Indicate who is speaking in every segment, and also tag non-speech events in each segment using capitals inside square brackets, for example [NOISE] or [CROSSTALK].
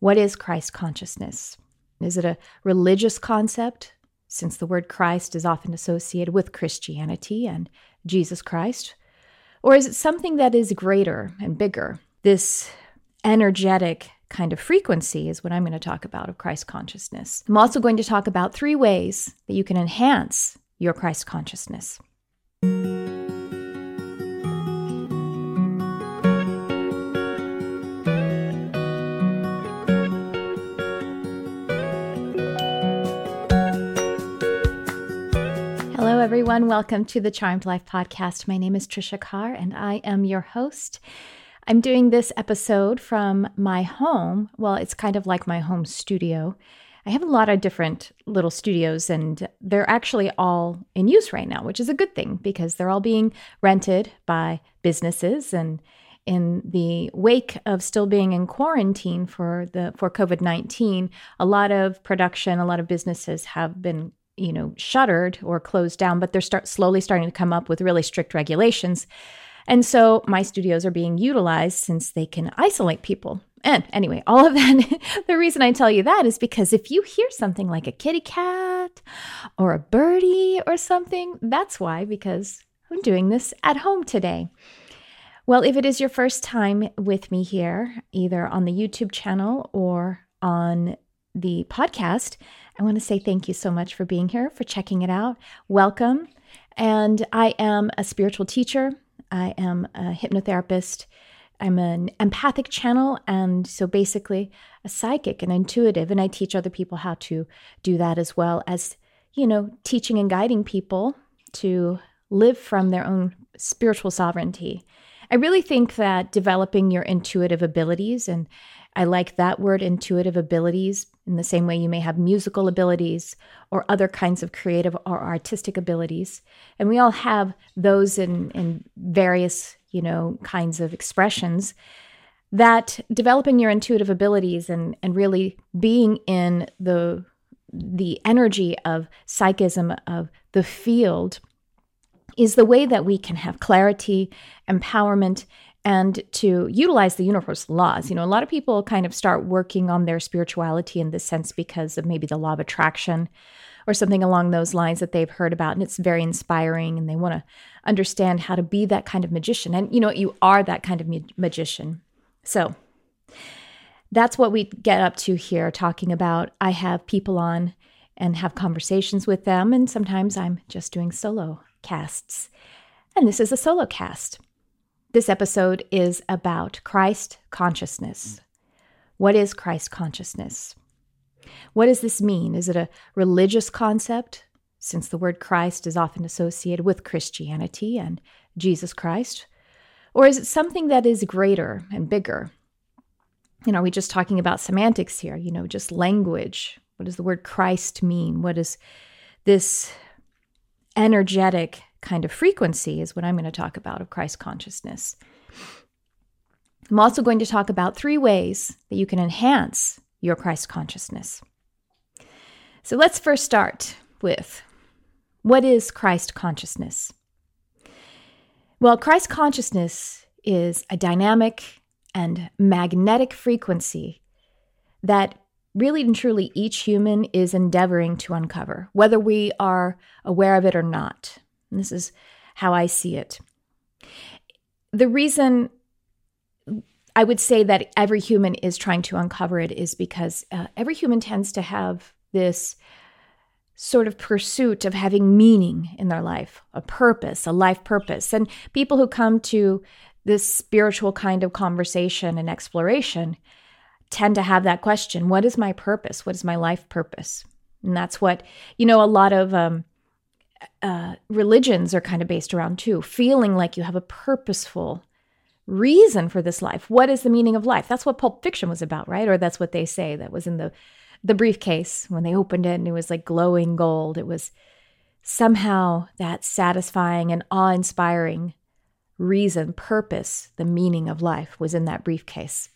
Speaker 1: What is Christ consciousness? Is it a religious concept, since the word Christ is often associated with Christianity and Jesus Christ? Or is it something that is greater and bigger? This energetic kind of frequency is what I'm going to talk about of Christ consciousness. I'm also going to talk about three ways that you can enhance your Christ consciousness. Everyone. Welcome to the Charmed Life podcast. My name is Trisha Carr, and I am your host. I'm doing this episode from my home. Well, it's kind of like my home studio. I have a lot of different little studios, and they're actually all in use right now, which is a good thing because they're all being rented by businesses. And in the wake of still being in quarantine for the for COVID nineteen, a lot of production, a lot of businesses have been you know, shuttered or closed down, but they're start slowly starting to come up with really strict regulations. And so my studios are being utilized since they can isolate people. And anyway, all of that, [LAUGHS] the reason I tell you that is because if you hear something like a kitty cat or a birdie or something, that's why, because I'm doing this at home today. Well, if it is your first time with me here, either on the YouTube channel or on the podcast, I want to say thank you so much for being here, for checking it out. Welcome. And I am a spiritual teacher, I am a hypnotherapist. I'm an empathic channel, and so basically a psychic and intuitive. And I teach other people how to do that as well as, you know, teaching and guiding people to live from their own spiritual sovereignty. I really think that developing your intuitive abilities and I like that word, intuitive abilities, in the same way you may have musical abilities or other kinds of creative or artistic abilities. And we all have those in, in various, you know, kinds of expressions. That developing your intuitive abilities and, and really being in the the energy of psychism of the field is the way that we can have clarity, empowerment, and to utilize the universal laws. You know, a lot of people kind of start working on their spirituality in this sense because of maybe the law of attraction or something along those lines that they've heard about. And it's very inspiring and they want to understand how to be that kind of magician. And, you know, you are that kind of ma- magician. So that's what we get up to here, talking about. I have people on and have conversations with them. And sometimes I'm just doing solo casts. And this is a solo cast. This episode is about Christ consciousness. What is Christ consciousness? What does this mean? Is it a religious concept, since the word Christ is often associated with Christianity and Jesus Christ? Or is it something that is greater and bigger? You know, are we just talking about semantics here? You know, just language. What does the word Christ mean? What is this energetic kind of frequency is what I'm going to talk about of Christ consciousness. I'm also going to talk about three ways that you can enhance your Christ consciousness. So let's first start with what is Christ consciousness? Well, Christ consciousness is a dynamic and magnetic frequency that really and truly each human is endeavoring to uncover, whether we are aware of it or not. And this is how I see it. The reason I would say that every human is trying to uncover it is because uh, every human tends to have this sort of pursuit of having meaning in their life, a purpose, a life purpose. And people who come to this spiritual kind of conversation and exploration tend to have that question what is my purpose? What is my life purpose? And that's what, you know, a lot of um, uh, religions are kind of based around too, feeling like you have a purposeful reason for this life. What is the meaning of life? That's what Pulp Fiction was about, right? Or that's what they say that was in the the briefcase when they opened it and it was like glowing gold. It was somehow that satisfying and awe-inspiring reason, purpose, the meaning of life was in that briefcase.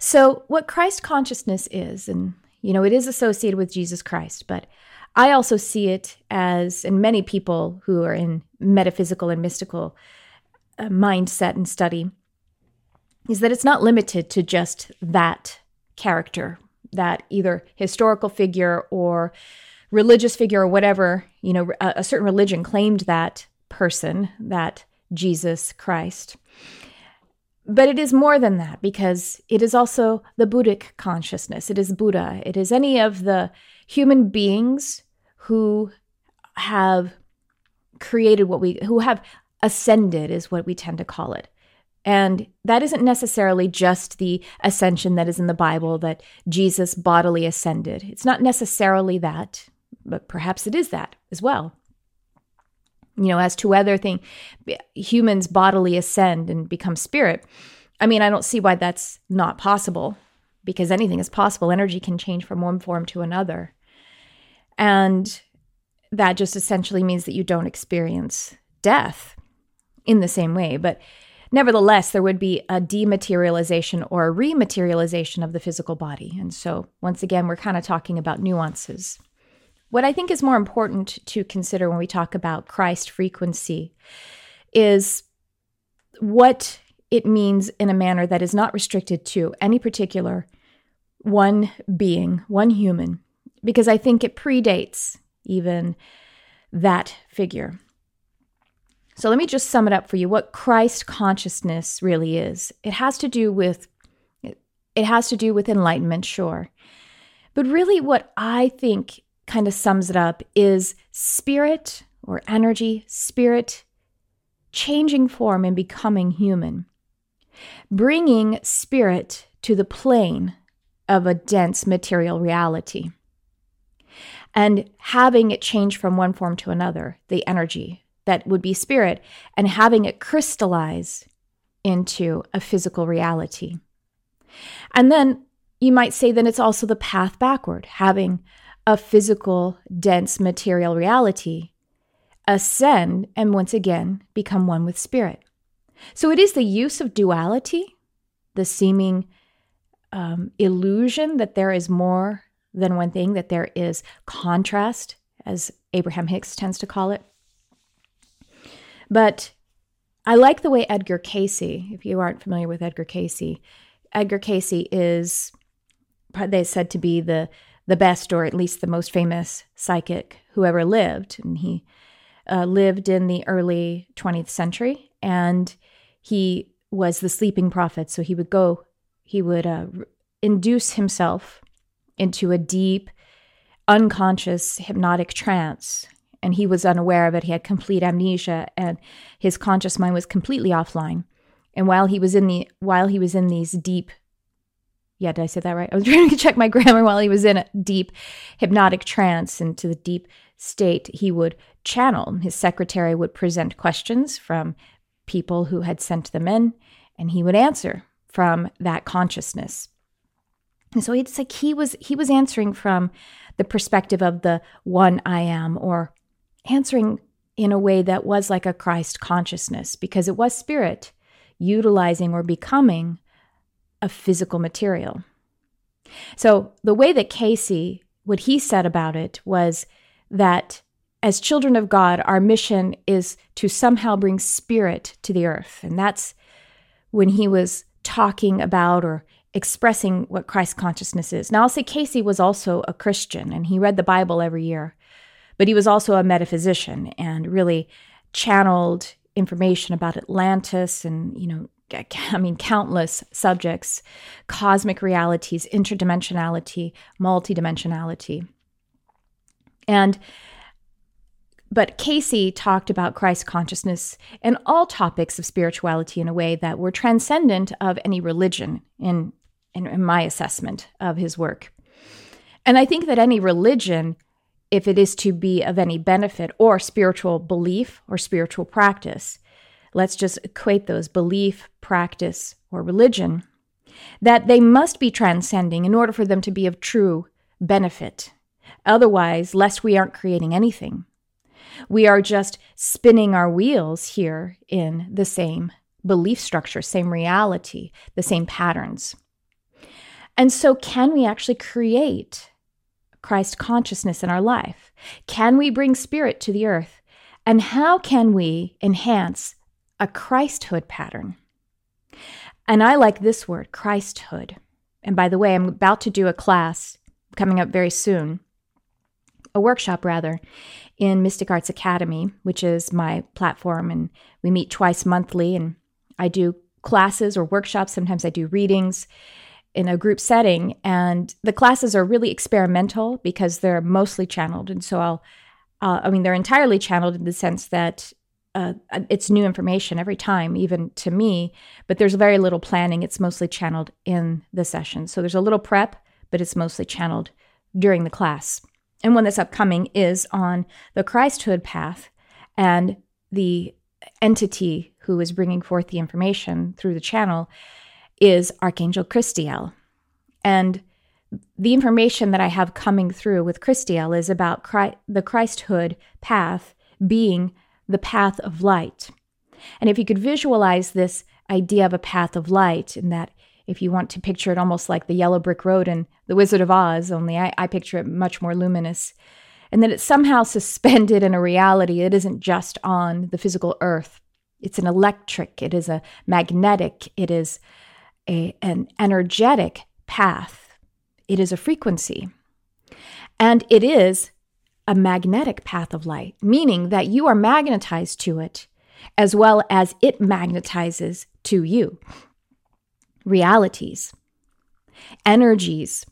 Speaker 1: So, what Christ consciousness is, and you know, it is associated with Jesus Christ, but I also see it as, and many people who are in metaphysical and mystical uh, mindset and study is that it's not limited to just that character, that either historical figure or religious figure or whatever, you know, a, a certain religion claimed that person, that Jesus Christ. But it is more than that because it is also the Buddhic consciousness. It is Buddha. It is any of the human beings who have created what we, who have ascended, is what we tend to call it. And that isn't necessarily just the ascension that is in the Bible, that Jesus bodily ascended. It's not necessarily that, but perhaps it is that as well. You know, as to whether thing, humans bodily ascend and become spirit. I mean, I don't see why that's not possible because anything is possible. Energy can change from one form to another. And that just essentially means that you don't experience death in the same way. But Nevertheless, there would be a dematerialization or a rematerialization of the physical body. And so, once again, we're kind of talking about nuances. What I think is more important to consider when we talk about Christ frequency is what it means in a manner that is not restricted to any particular one being, one human, because I think it predates even that figure. So let me just sum it up for you what Christ consciousness really is. It has to do with it has to do with enlightenment, sure. But really what I think kind of sums it up is spirit or energy, spirit changing form and becoming human. Bringing spirit to the plane of a dense material reality and having it change from one form to another, the energy, that would be spirit and having it crystallize into a physical reality. And then you might say that it's also the path backward, having a physical, dense material reality ascend and once again become one with spirit. So it is the use of duality, the seeming um, illusion that there is more than one thing, that there is contrast, as Abraham Hicks tends to call it, but I like the way Edgar Cayce, if you aren't familiar with Edgar Cayce, Edgar Cayce is they said to be the the best or at least the most famous psychic who ever lived. And he uh, lived in the early 20th century and he was the sleeping prophet. So he would go he would uh, induce himself into a deep unconscious hypnotic trance and he was unaware of it. He had complete amnesia and his conscious mind was completely offline. And while he was in the while he was in these deep yeah, did I say that right? I was [LAUGHS] trying to check my grammar while he was in a deep hypnotic trance into the deep state, he would channel. His secretary would present questions from people who had sent them in, and he would answer from that consciousness. And so it's like he was he was answering from the perspective of the one I am or answering in a way that was like a Christ consciousness because it was spirit utilizing or becoming a physical material. So, the way that Cayce what he said about it was that as children of God, our mission is to somehow bring spirit to the earth. And that's when he was talking about or expressing what Christ consciousness is. Now, I'll say Cayce was also a Christian and he read the Bible every year. But he was also a metaphysician and really channeled information about Atlantis and, you know, [LAUGHS] I mean, countless subjects, cosmic realities, interdimensionality, multidimensionality. And but Cayce talked about Christ consciousness and all topics of spirituality in a way that were transcendent of any religion in, in, in my assessment of his work. And I think that any religion if it is to be of any benefit or spiritual belief or spiritual practice. Let's just equate those belief, practice, or religion. That they must be transcending in order for them to be of true benefit. Otherwise, lest we aren't creating anything. We are just spinning our wheels here in the same belief structure, same reality, the same patterns. And so, can we actually create Christ consciousness in our life? Can we bring spirit to the earth? And how can we enhance a Christhood pattern? And I like this word, Christhood. And by the way, I'm about to do a class coming up very soon, a workshop rather, in Mystic Arts Academy, which is my platform. And we meet twice monthly, and I do classes or workshops. Sometimes I do readings in a group setting. And the classes are really experimental because they're mostly channeled. And so I'll, uh, I mean, they're entirely channeled in the sense that uh, it's new information every time, even to me, but there's very little planning. It's mostly channeled in the session. So there's a little prep, but it's mostly channeled during the class. And one that's upcoming is on the Christhood path and the entity who is bringing forth the information through the channel is Archangel Christiel. And the information that I have coming through with Christiel is about Christ, the Christhood path being the path of light. And if you could visualize this idea of a path of light, in that if you want to picture it almost like the yellow brick road in The Wizard of Oz, only I, I picture it much more luminous, and that it's somehow [LAUGHS] suspended in a reality that isn't just on the physical earth. It's an electric, it is a magnetic, it is a, an energetic path, it is a frequency. And it is a magnetic path of light, meaning that you are magnetized to it as well as it magnetizes to you. Realities, energies,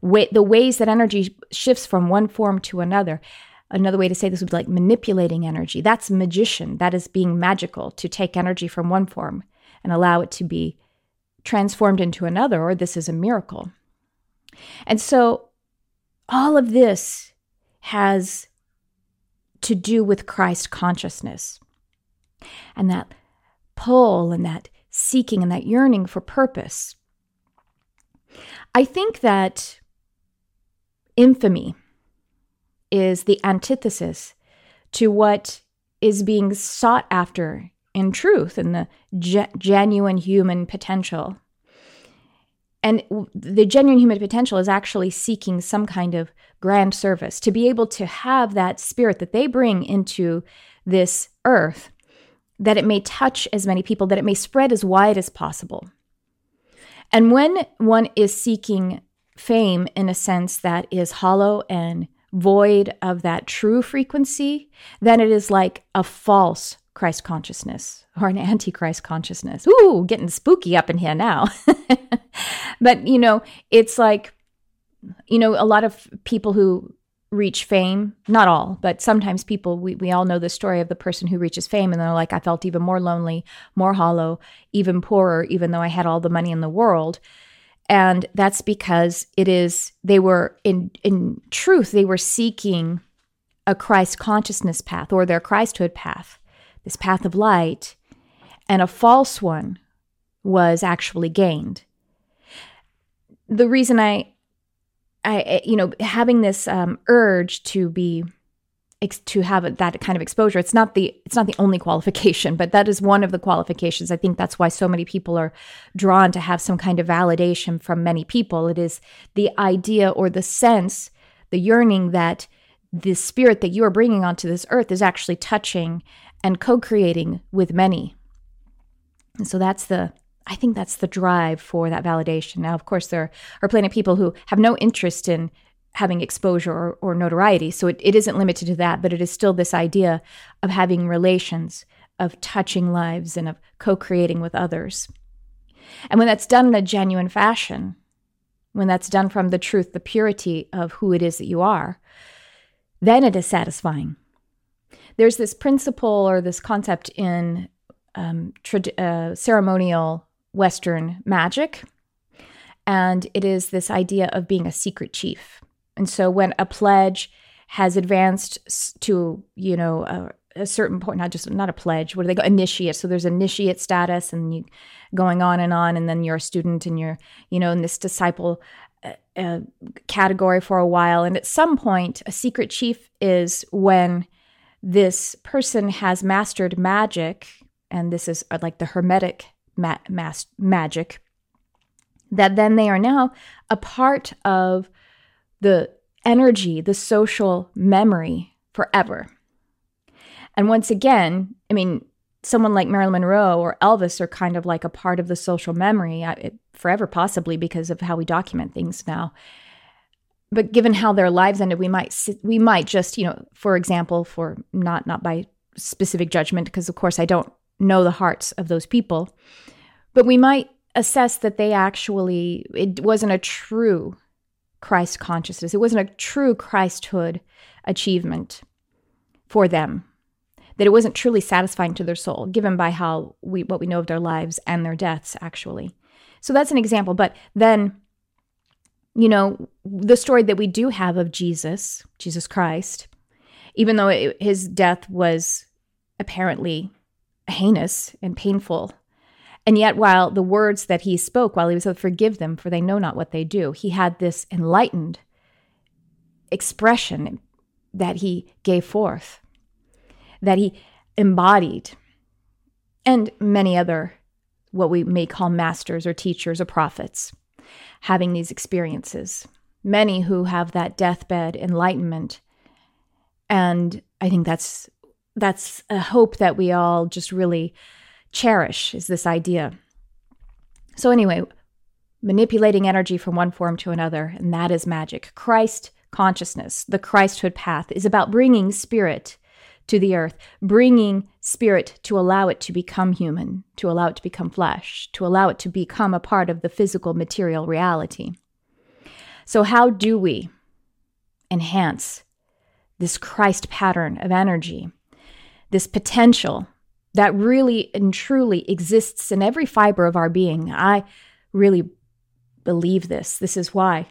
Speaker 1: way, the ways that energy shifts from one form to another. Another way to say this would be like manipulating energy. That's magician. That is being magical to take energy from one form and allow it to be transformed into another, or this is a miracle. And so all of this has to do with Christ consciousness and that pull and that seeking and that yearning for purpose. I think that infamy is the antithesis to what is being sought after in truth and the ge- genuine human potential and the genuine human potential is actually seeking some kind of grand service to be able to have that spirit that they bring into this earth, that it may touch as many people, that it may spread as wide as possible. And when one is seeking fame in a sense that is hollow and void of that true frequency, then it is like a false Christ consciousness or an antichrist consciousness. Ooh, getting spooky up in here now. [LAUGHS] but, you know, it's like, you know, a lot of people who reach fame, not all, but sometimes people, we, we all know the story of the person who reaches fame and they're like, I felt even more lonely, more hollow, even poorer, even though I had all the money in the world. And that's because it is, they were in, in truth, they were seeking a Christ consciousness path or their Christhood path this path of light, and a false one was actually gained. The reason I, I, you know, having this um, urge to be to have that kind of exposure it's not the it's not the only [LAUGHS] qualification but that is one of the qualifications i think that's why so many people are drawn to have some kind of validation from many people it is the idea or the sense the yearning that the spirit that you are bringing onto this earth is actually touching and co creating with many. And so that's the, I think that's the drive for that validation. Now, of course, there are plenty of people who have no interest in having exposure or, or notoriety. So it, it isn't limited to that, but it is still this idea of having relations, of touching lives, and of co creating with others. And when that's done in a genuine fashion, when that's done from the truth, the purity of who it is that you are, then it is satisfying there's this principle or this concept in um, tra- uh, ceremonial Western magic, and it is this idea of being a secret chief. And so when a pledge has advanced to, you know, a, a certain point, not just not a pledge, what do they go? Initiate. So there's initiate status, and you going on and on, and then you're a student, and you're, you know, in this disciple uh, uh category for a while. And at some point, a secret chief is when this person has mastered magic, and this is uh, like the hermetic ma- mas- magic, that then they are now a part of the energy, the social memory forever. And once again, I mean, someone like Marilyn Monroe or Elvis are kind of like a part of the social memory forever, possibly because of how we document things now. But given how their lives ended, we might we might just you know, for example, for not not by specific judgment, because of course I don't know the hearts of those people, but we might assess that they actually it wasn't a true Christ consciousness. It wasn't a true Christhood achievement for them that it wasn't truly satisfying to their soul, given by how we what we know of their lives and their deaths, actually. So that's an example. But then, you know, the story that we do have of Jesus, Jesus Christ, even though it, his death was apparently heinous and painful, and yet while the words that he spoke while he was forgive them for they know not what they do, he had this enlightened expression that he gave forth that he embodied, and many other what we may call masters or teachers or prophets having these experiences. Many who have that deathbed enlightenment. And I think that's that's a hope that we all just really cherish is this idea. So anyway, manipulating energy from one form to another, and that is magic. Christ consciousness, the Christhood path, is about bringing spirit to the earth, bringing spirit to allow it to become human, to allow it to become flesh, to allow it to become a part of the physical material reality. So, how do we enhance this Christ pattern of energy, this potential that really and truly exists in every fiber of our being? I really believe this. This is why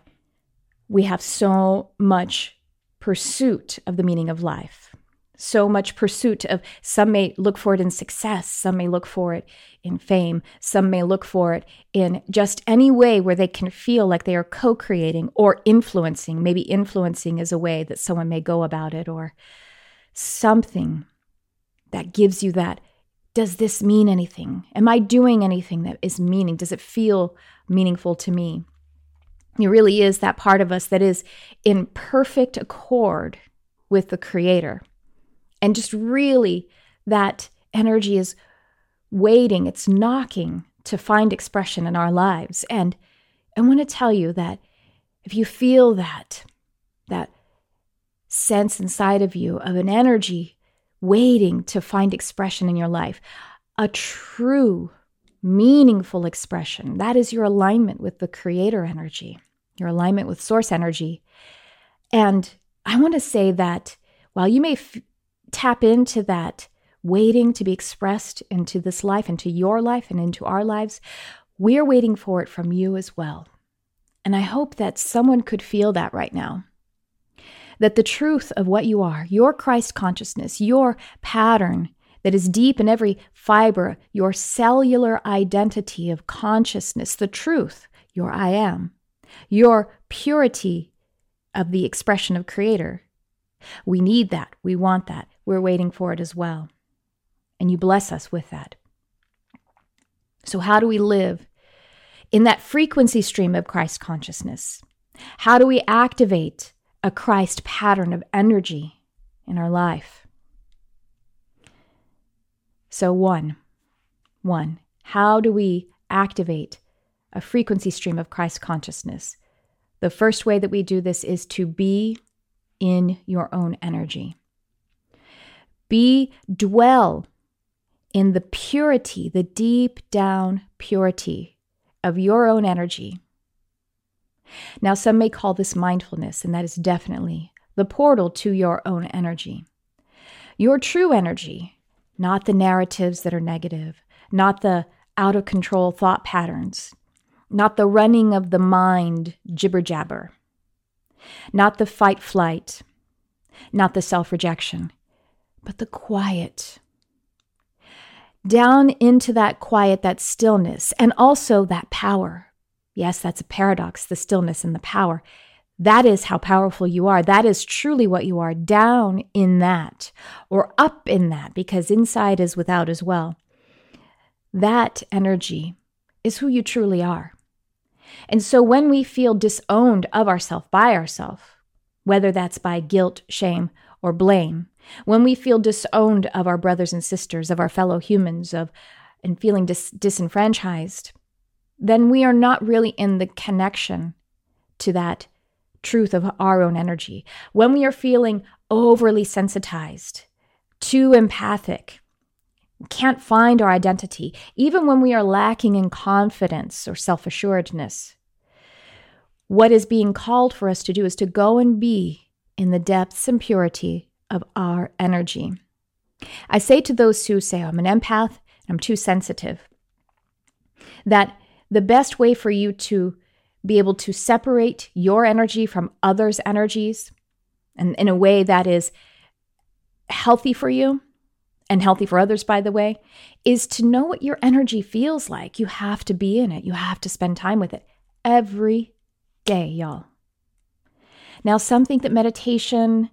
Speaker 1: we have so much pursuit of the meaning of life so much pursuit of some may look for it in success, some may look for it in fame, some may look for it in just any way where they can feel like they are co creating or influencing. Maybe influencing is a way that someone may go about it, or something that gives you that. Does this mean anything? Am I doing anything that is meaning? Does it feel meaningful to me? It really is that part of us that is in perfect accord with the Creator and just really that energy is waiting, it's knocking to find expression in our lives. And I want to tell you that if you feel that, that sense inside of you of an energy waiting to find expression in your life, a true, meaningful expression, that is your alignment with the creator energy, your alignment with source energy. And I want to say that while you may f- tap into that waiting to be expressed into this life, into your life, and into our lives, we're waiting for it from you as well. And I hope that someone could feel that right now. That the truth of what you are, your Christ consciousness, your pattern that is deep in every fiber, your cellular identity of consciousness, the truth, your I am, your purity of the expression of Creator. We need that. We want that. We're waiting for it as well. And you bless us with that. So, how do we live in that frequency stream of Christ consciousness? How do we activate a Christ pattern of energy in our life? So, one, one, how do we activate a frequency stream of Christ consciousness? The first way that we do this is to be in your own energy. Be, dwell in the purity, the deep down purity of your own energy. Now, some may call this mindfulness, and that is definitely the portal to your own energy. Your true energy, not the narratives that are negative, not the out of control thought patterns, not the running of the mind jibber jabber, not the fight flight, not the self rejection but the quiet. Down into that quiet, that stillness, and also that power. Yes, that's a paradox the stillness and the power. That is how powerful you are. That is truly what you are, down in that, or up in that, because inside is without as well. That energy is who you truly are. And so when we feel disowned of ourselves by ourselves, whether that's by guilt, shame, or blame, when we feel disowned of our brothers and sisters, of our fellow humans, of and feeling dis- disenfranchised, then we are not really in the connection to that truth of our own energy. When we are feeling overly sensitized, too empathic, can't find our identity, even when we are lacking in confidence or self assuredness, what is being called for us to do is to go and be in the depths and purity of our energy. I say to those who say, I'm an empath, and I'm too sensitive, that the best way for you to be able to separate your energy from others' energies and in a way that is healthy for you and healthy for others, by the way, is to know what your energy feels like. You have to be in it, you have to spend time with it every day, y'all. Now, some think that meditation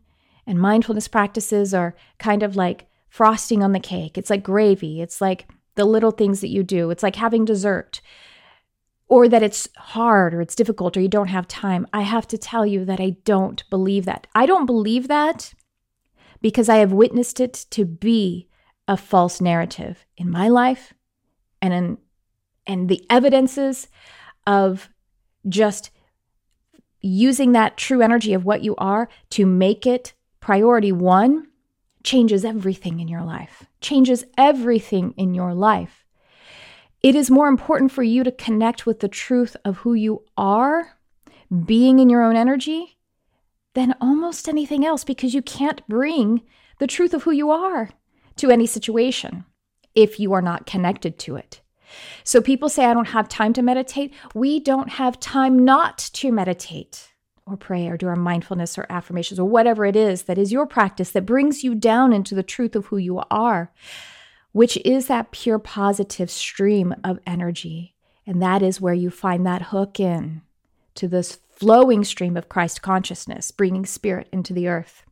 Speaker 1: and mindfulness practices are kind of like frosting on the cake. It's like gravy. It's like the little things that you do. It's like having dessert. Or that it's hard or it's difficult or you don't have time. I have to tell you that I don't believe that. I don't believe that because I have witnessed it to be a false narrative in my life and in and the evidences of just using that true energy of what you are to make it priority one changes everything in your life. Changes everything in your life. It is more important for you to connect with the truth of who you are, being in your own energy, than almost anything else because you can't bring the truth of who you are to any situation if you are not connected to it. So people say, I don't have time to meditate. We don't have time not to meditate or pray or do our mindfulness or affirmations or whatever it is that is your practice that brings you down into the truth of who you are, which is that pure positive stream of energy. And that is where you find that hook in to this flowing stream of Christ consciousness, bringing spirit into the earth.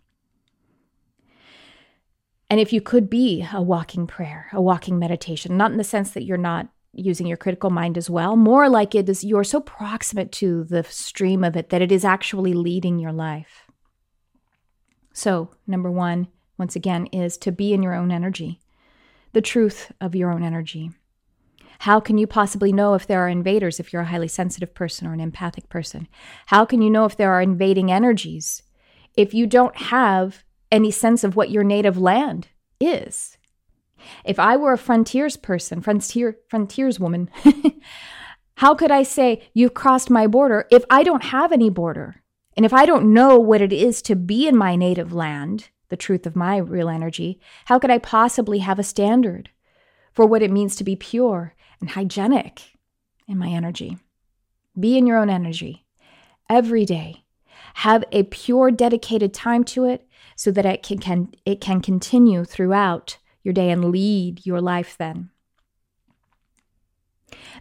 Speaker 1: And if you could be a walking prayer, a walking meditation, not in the sense that you're not using your critical mind as well, more like it is you're so proximate to the stream of it that it is actually leading your life. So, number one, once again, is to be in your own energy, the truth of your own energy. How can you possibly know if there are invaders if you're a highly sensitive person or an empathic person? How can you know if there are invading energies if you don't have any sense of what your native land is? If I were a frontiers person, frontier frontiers woman, [LAUGHS] how could I say you've crossed my border if I don't have any border? And if I don't know what it is to be in my native land, the truth of my real energy, how could I possibly have a standard for what it means to be pure and hygienic in my energy. Be in your own energy every day. Have a pure, dedicated time to it so that it can, can, it can continue throughout your day and lead your life then.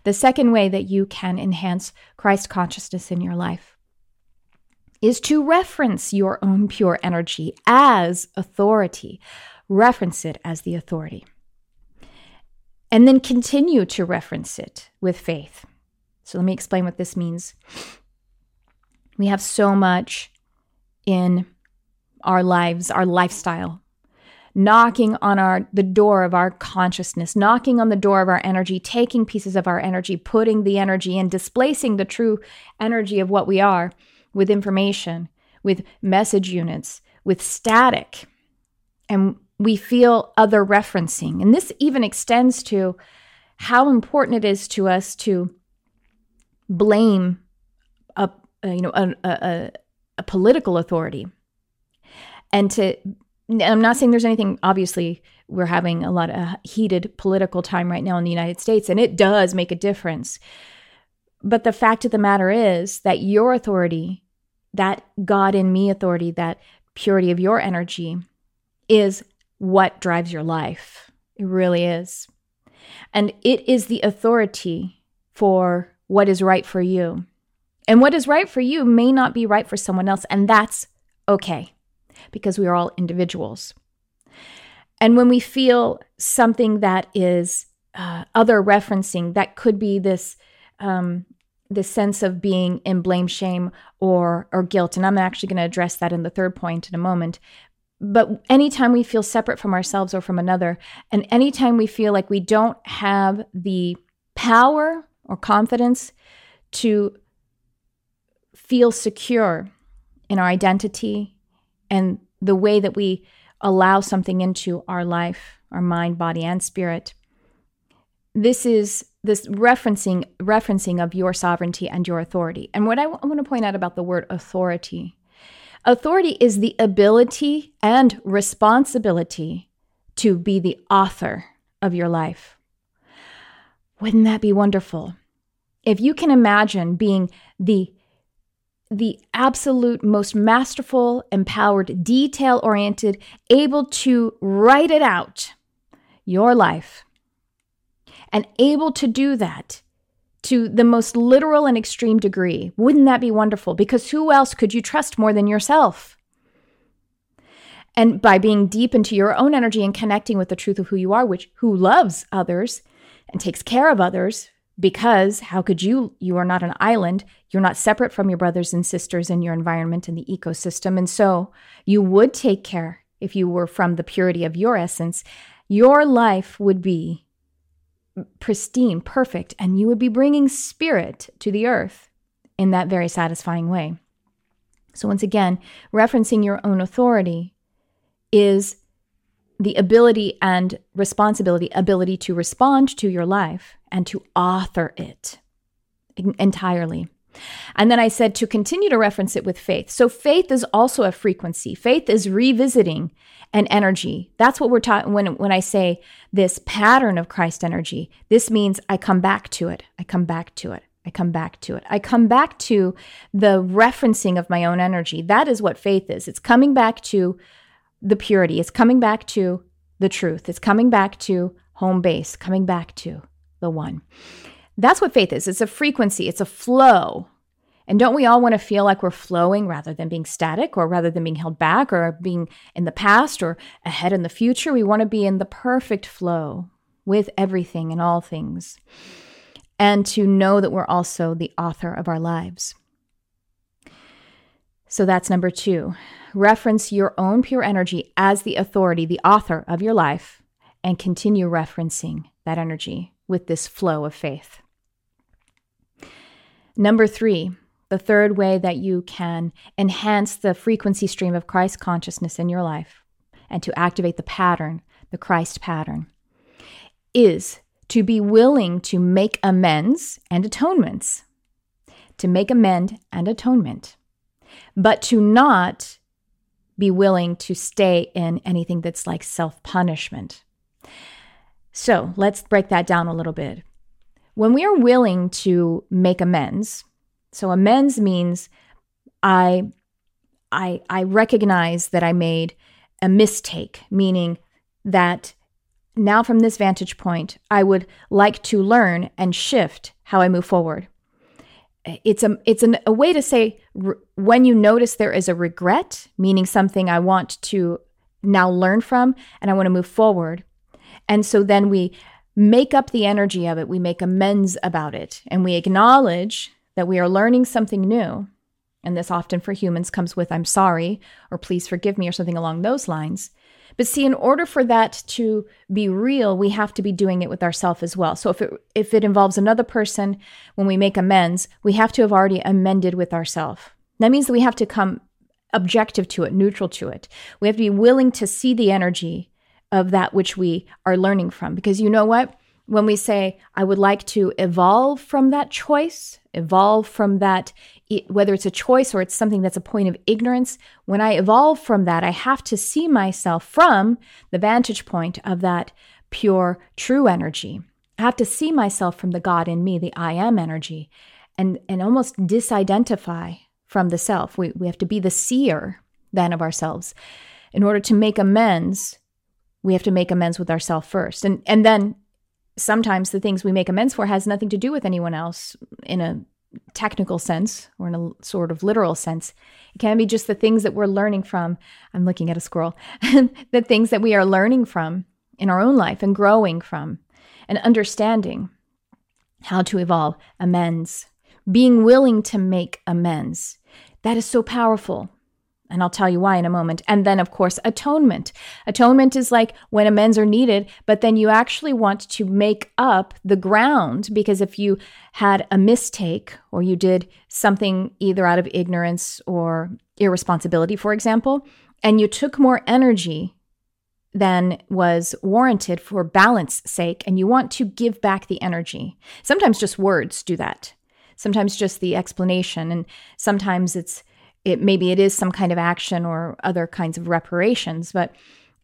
Speaker 1: The second way that you can enhance Christ consciousness in your life is to reference your own pure energy as authority. Reference it as the authority and then continue to reference it with faith. So let me explain what this means. We have so much in our lives, our lifestyle, knocking on our the door of our consciousness, knocking on the door of our energy, taking pieces of our energy, putting the energy in, displacing the true energy of what we are with information, with message units, with static. And we feel other referencing. And this even extends to how important it is to us to blame a, a you know a, a, a political authority and to i'm not saying there's anything obviously we're having a lot of heated political time right now in the united states and it does make a difference but the fact of the matter is that your authority that god in me authority that purity of your energy is what drives your life. It really is. And it is the authority for what is right for you. And what is right for you may not be right for someone else. And that's okay because we are all individuals. And when we feel something that is uh, other referencing, that could be this um, this sense of being in blame, shame, or or guilt. And I'm actually going to address that in the third point in a moment. but anytime we feel separate from ourselves or from another, and anytime we feel like we don't have the power or confidence to feel secure in our identity and the way that we allow something into our life, our mind, body, and spirit. This is this referencing referencing of your sovereignty and your authority. And what I, w- I want to point out about the word authority, authority is the ability and responsibility to be the author of your life. Wouldn't that be wonderful? If you can imagine being the the absolute most masterful, empowered, detail oriented, able to write it out, your life, and able to do that to the most literal and extreme degree. Wouldn't that be wonderful? Because who else could you trust more than yourself? And by being deep into your own energy and connecting with the truth of who you are, which who loves others and takes care of others, because how could you you are not an island. You're not separate from your brothers and sisters in your environment and the ecosystem. And so you would take care if you were from the purity of your essence. Your life would be pristine perfect and you would be bringing spirit to the earth in that very satisfying way. So once again referencing your own authority is the ability and responsibility, ability to respond to your life and to author it entirely. And then I said to continue to reference it with faith. So faith is also a frequency. Faith is revisiting an energy. That's what we're talking when when I say this pattern of Christ energy. This means I come back to it. I come back to it. I come back to it. I come back to the referencing of my own energy. That is what faith is. It's coming back to the purity. It's coming back to the truth. It's coming back to home base, coming back to the one. That's what faith is. It's a frequency, it's a flow. And don't we all want to feel like we're flowing rather than being static or rather than being held back or being in the past or ahead in the future? We want to be in the perfect flow with everything and all things. And to know that we're also the author of our lives. So that's number two. Reference your own pure energy as the authority, the author of your life, and continue referencing that energy with this flow of faith. Number three, the third way that you can enhance the frequency stream of Christ consciousness in your life and to activate the pattern, the Christ pattern, is to be willing to make amends and atonements. To make amend and atonement but to not be willing to stay in anything that's like self punishment. So let's break that down a little bit. When we are willing to make amends, so amends means I, I, I recognize that I made a mistake, meaning that now from this vantage point, I would like to learn and shift how I move forward it's a it's an, a way to say when you notice there is a regret, meaning something I want to now learn from and I want to move forward. And so then we make up the energy of it, we make amends about it, and we acknowledge that we are learning something new. And this often for humans comes with I'm sorry or please forgive me or something along those lines. But see, in order for that to be real, we have to be doing it with ourselves as well. So if it if it involves another person, when we make amends, we have to have already amended with ourselves. That means that we have to come objective to it, neutral to it. We have to be willing to see the energy of that which we are learning from. Because you know what? When we say, I would like to evolve from that choice, evolve from that whether it's a choice or it's something that's a point of ignorance, when I evolve from that, I have to see myself from the vantage point of that pure, true energy. I have to see myself from the God in me, the I am energy, and, and almost disidentify from the self. We, we have to be the seer then of ourselves. In order to make amends, we have to make amends with ourselves first. And, and then sometimes the things we make amends for has nothing to do with anyone else in a technical sense or in a sort of literal sense. It can be just the things that we're learning from. I'm looking at a squirrel. [LAUGHS] the things that we are learning from in our own life and growing from and understanding how to evolve amends, being willing to make amends. That is so powerful. And I'll tell you why in a moment. And then, of course, atonement. Atonement is like when amends are needed, but then you actually want to make up the ground because if you had a mistake or you did something either out of ignorance or irresponsibility, for example, and you took more energy than was warranted for balance sake, and you want to give back the energy. Sometimes just words do that. Sometimes just the explanation, and sometimes it's it maybe it is some kind of action or other kinds of reparations, but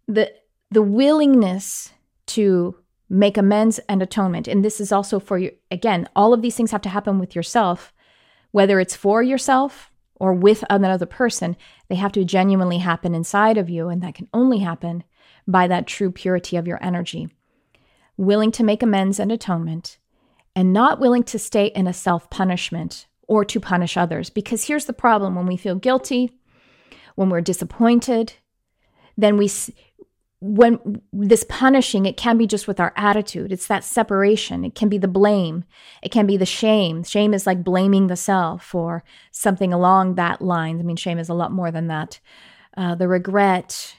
Speaker 1: the the willingness to make amends and atonement, and this is also for you again, all of these things have to happen with yourself, whether it's for yourself or with another person, they have to genuinely happen inside of you, and that can only happen by that true purity of your energy. Willing to make amends and atonement, and not willing to stay in a self punishment or to punish others. Because here's the problem when we feel guilty, when we're disappointed, then we, when this punishing, it can be just with our attitude. It's that separation. It can be the blame. It can be the shame. Shame is like blaming the self or something along that line. I mean, shame is a lot more than that. Uh, the regret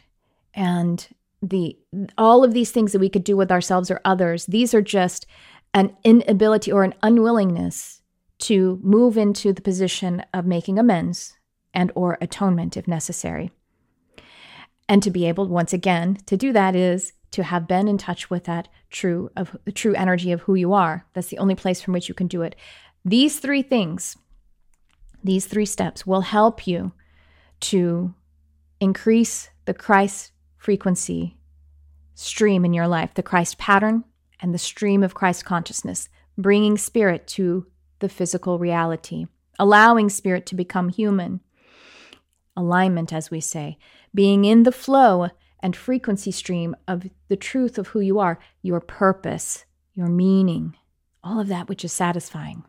Speaker 1: and the all of these things that we could do with ourselves or others. These are just an inability or an unwillingness to move into the position of making amends and or atonement if necessary. And to be able once again to do that is to have been in touch with that true of the true energy of who you are. That's the only place from which you can do it. These three things, these three steps will help you to increase the Christ frequency stream in your life, the Christ pattern and the stream of Christ consciousness, bringing spirit to the physical reality, allowing spirit to become human. Alignment, as we say, being in the flow and frequency stream of the truth of who you are, your purpose, your meaning, all of that which is satisfying.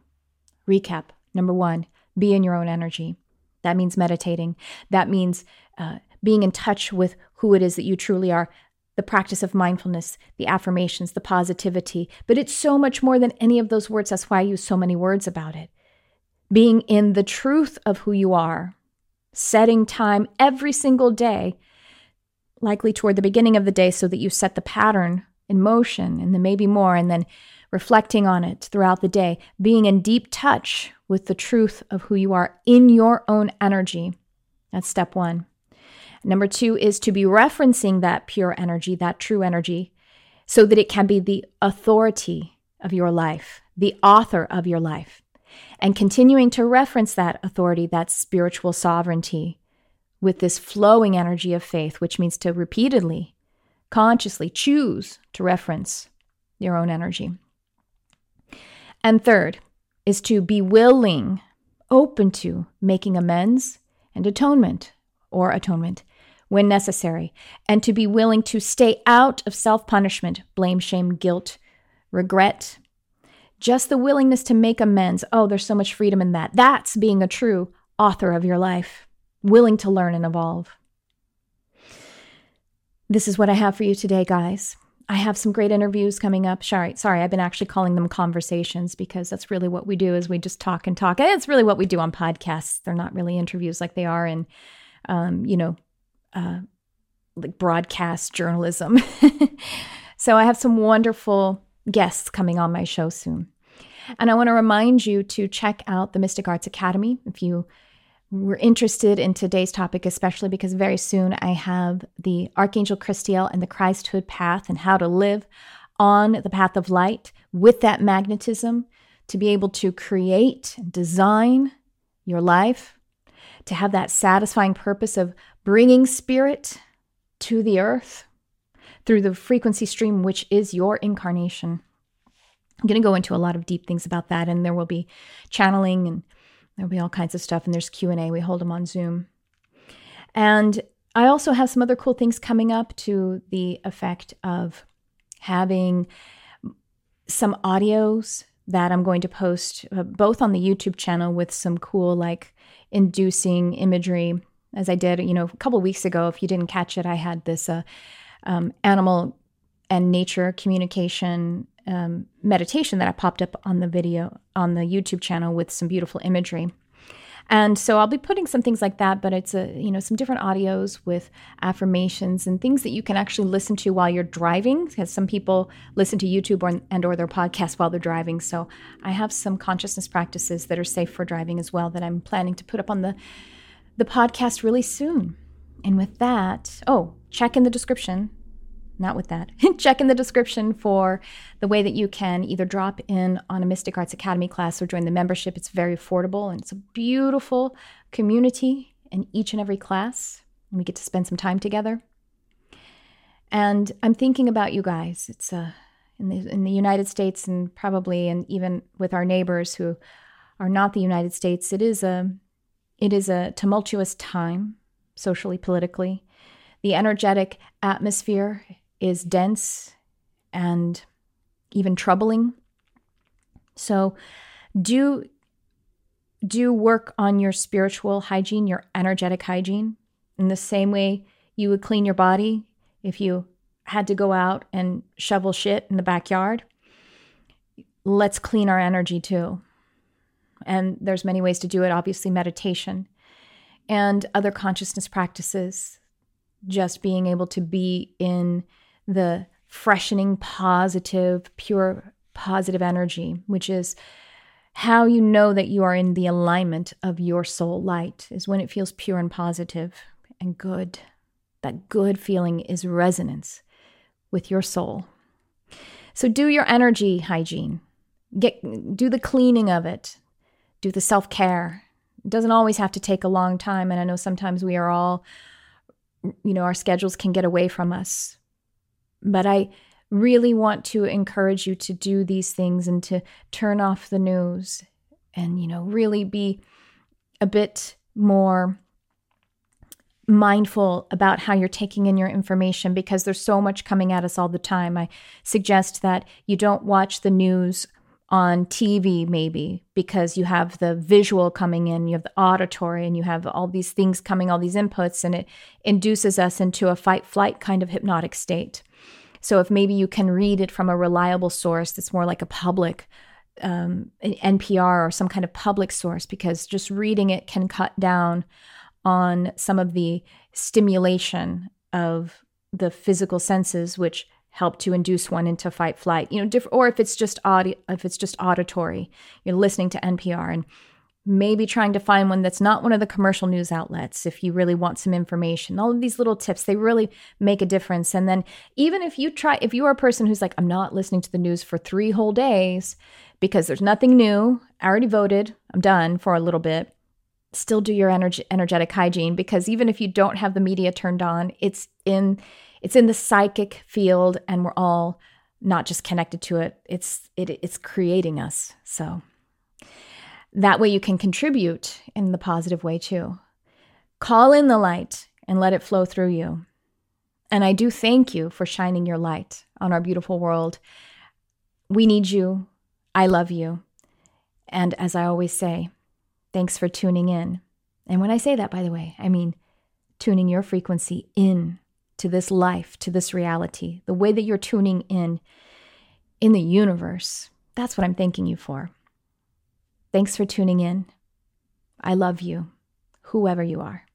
Speaker 1: Recap number one, be in your own energy. That means meditating. That means uh, being in touch with who it is that you truly are the practice of mindfulness, the affirmations, the positivity, but it's so much more than any of those words. That's why I use so many words about it. Being in the truth of who you are, setting time every single day, likely toward the beginning of the day, so that you set the pattern in motion and then maybe more, and then reflecting on it throughout the day, being in deep touch with the truth of who you are in your own energy. That's step one. Number two is to be referencing that pure energy, that true energy, so that it can be the authority of your life, the author of your life, and continuing to reference that authority, that spiritual sovereignty, with this flowing energy of faith, which means to repeatedly, consciously choose to reference your own energy. And third is to be willing, open to making amends and atonement or atonement when necessary, and to be willing to stay out of self punishment, blame, shame, guilt, regret. Just the willingness to make amends. Oh, there's so much freedom in that. That's being a true author of your life, willing to learn and evolve. This is what I have for you today, guys. I have some great interviews coming up. Sorry, sorry, I've been actually calling them conversations because that's really what we do is we just talk and talk. And it's really what we do on podcasts. They're not really interviews like they are in, um, you know, uh, like broadcast journalism. [LAUGHS] so I have some wonderful guests coming on my show soon. And I want to remind you to check out the Mystic Arts Academy if you were interested in today's topic, especially because very soon I have the Archangel Christiel and the Christhood path and how to live on the path of light with that magnetism to be able to create and design your life, to have that satisfying purpose of bringing spirit to the earth through the frequency stream, which is your incarnation. I'm going to go into a lot of deep things about that, and there will be channeling and there'll be all kinds of stuff. And there's Q and A. We hold them on Zoom, and I also have some other cool things coming up to the effect of having some audios that I'm going to post uh, both on the YouTube channel with some cool like inducing imagery as I did, you know, a couple weeks ago. If you didn't catch it, I had this uh, um, animal and nature communication um, meditation that I popped up on the video on the YouTube channel with some beautiful imagery. And so I'll be putting some things like that, but it's a, you know, some different audios with affirmations and things that you can actually listen to while you're driving because some people listen to YouTube or, and or their podcast while they're driving. So I have some consciousness practices that are safe for driving as well that I'm planning to put up on the the podcast really soon. And with that, oh, check in the description not with that. [LAUGHS] Check in the description for the way that you can either drop in on a Mystic Arts Academy class or join the membership. It's very affordable and it's a beautiful community in each and every class. And we get to spend some time together. And I'm thinking about you guys. It's uh, in the in the United States and probably and even with our neighbors who are not the United States. It is a it is a tumultuous time socially, politically. The energetic atmosphere is dense and even troubling. So do do work on your spiritual hygiene, your energetic hygiene, in the same way you would clean your body if you had to go out and shovel shit in the backyard. Let's clean our energy too. And there's many ways to do it, obviously meditation and other consciousness practices, just being able to be in the freshening, positive, pure, positive energy, which is how you know that you are in the alignment of your soul light, is when it feels pure and positive and good. That good feeling is resonance with your soul. So do your energy hygiene. Get do the cleaning of it. Do the self-care. It doesn't always have to take a long time and I know sometimes we are all you know our schedules can get away from us but I really want to encourage you to do these things and to turn off the news and, you know, really be a bit more mindful about how you're taking in your information because there's so much coming at us all the time. I suggest that you don't watch the news on TV, maybe because you have the visual coming in, you have the auditory, and you have all these things coming, all these inputs, and it induces us into a fight flight kind of hypnotic state. So if maybe you can read it from a reliable source that's more like a public um, NPR or some kind of public source, because just reading it can cut down on some of the stimulation of the physical senses, which help to induce one into fight flight. You know, diff- or if it's just audio, if it's just auditory, you're listening to NPR and maybe trying to find one that's not one of the commercial news outlets if you really want some information. All of these little tips, they really make a difference. And then even if you try, if you are a person who's like, I'm not listening to the news for three whole days because there's nothing new, I already voted, I'm done for a little bit. Still do your energy, energetic hygiene because even if you don't have the media turned on, it's in it's in the psychic field and we're all not just connected to it. It's it, it's creating us. So that way you can contribute in the positive way too. Call in the light and let it flow through you. And I do thank you for shining your light on our beautiful world. We need you. I love you. And as I always say, thanks for tuning in. And when I say that, by the way, I mean tuning your frequency in to this life, to this reality, the way that you're tuning in in the universe. That's what I'm thanking you for. Thanks for tuning in. I love you, whoever you are.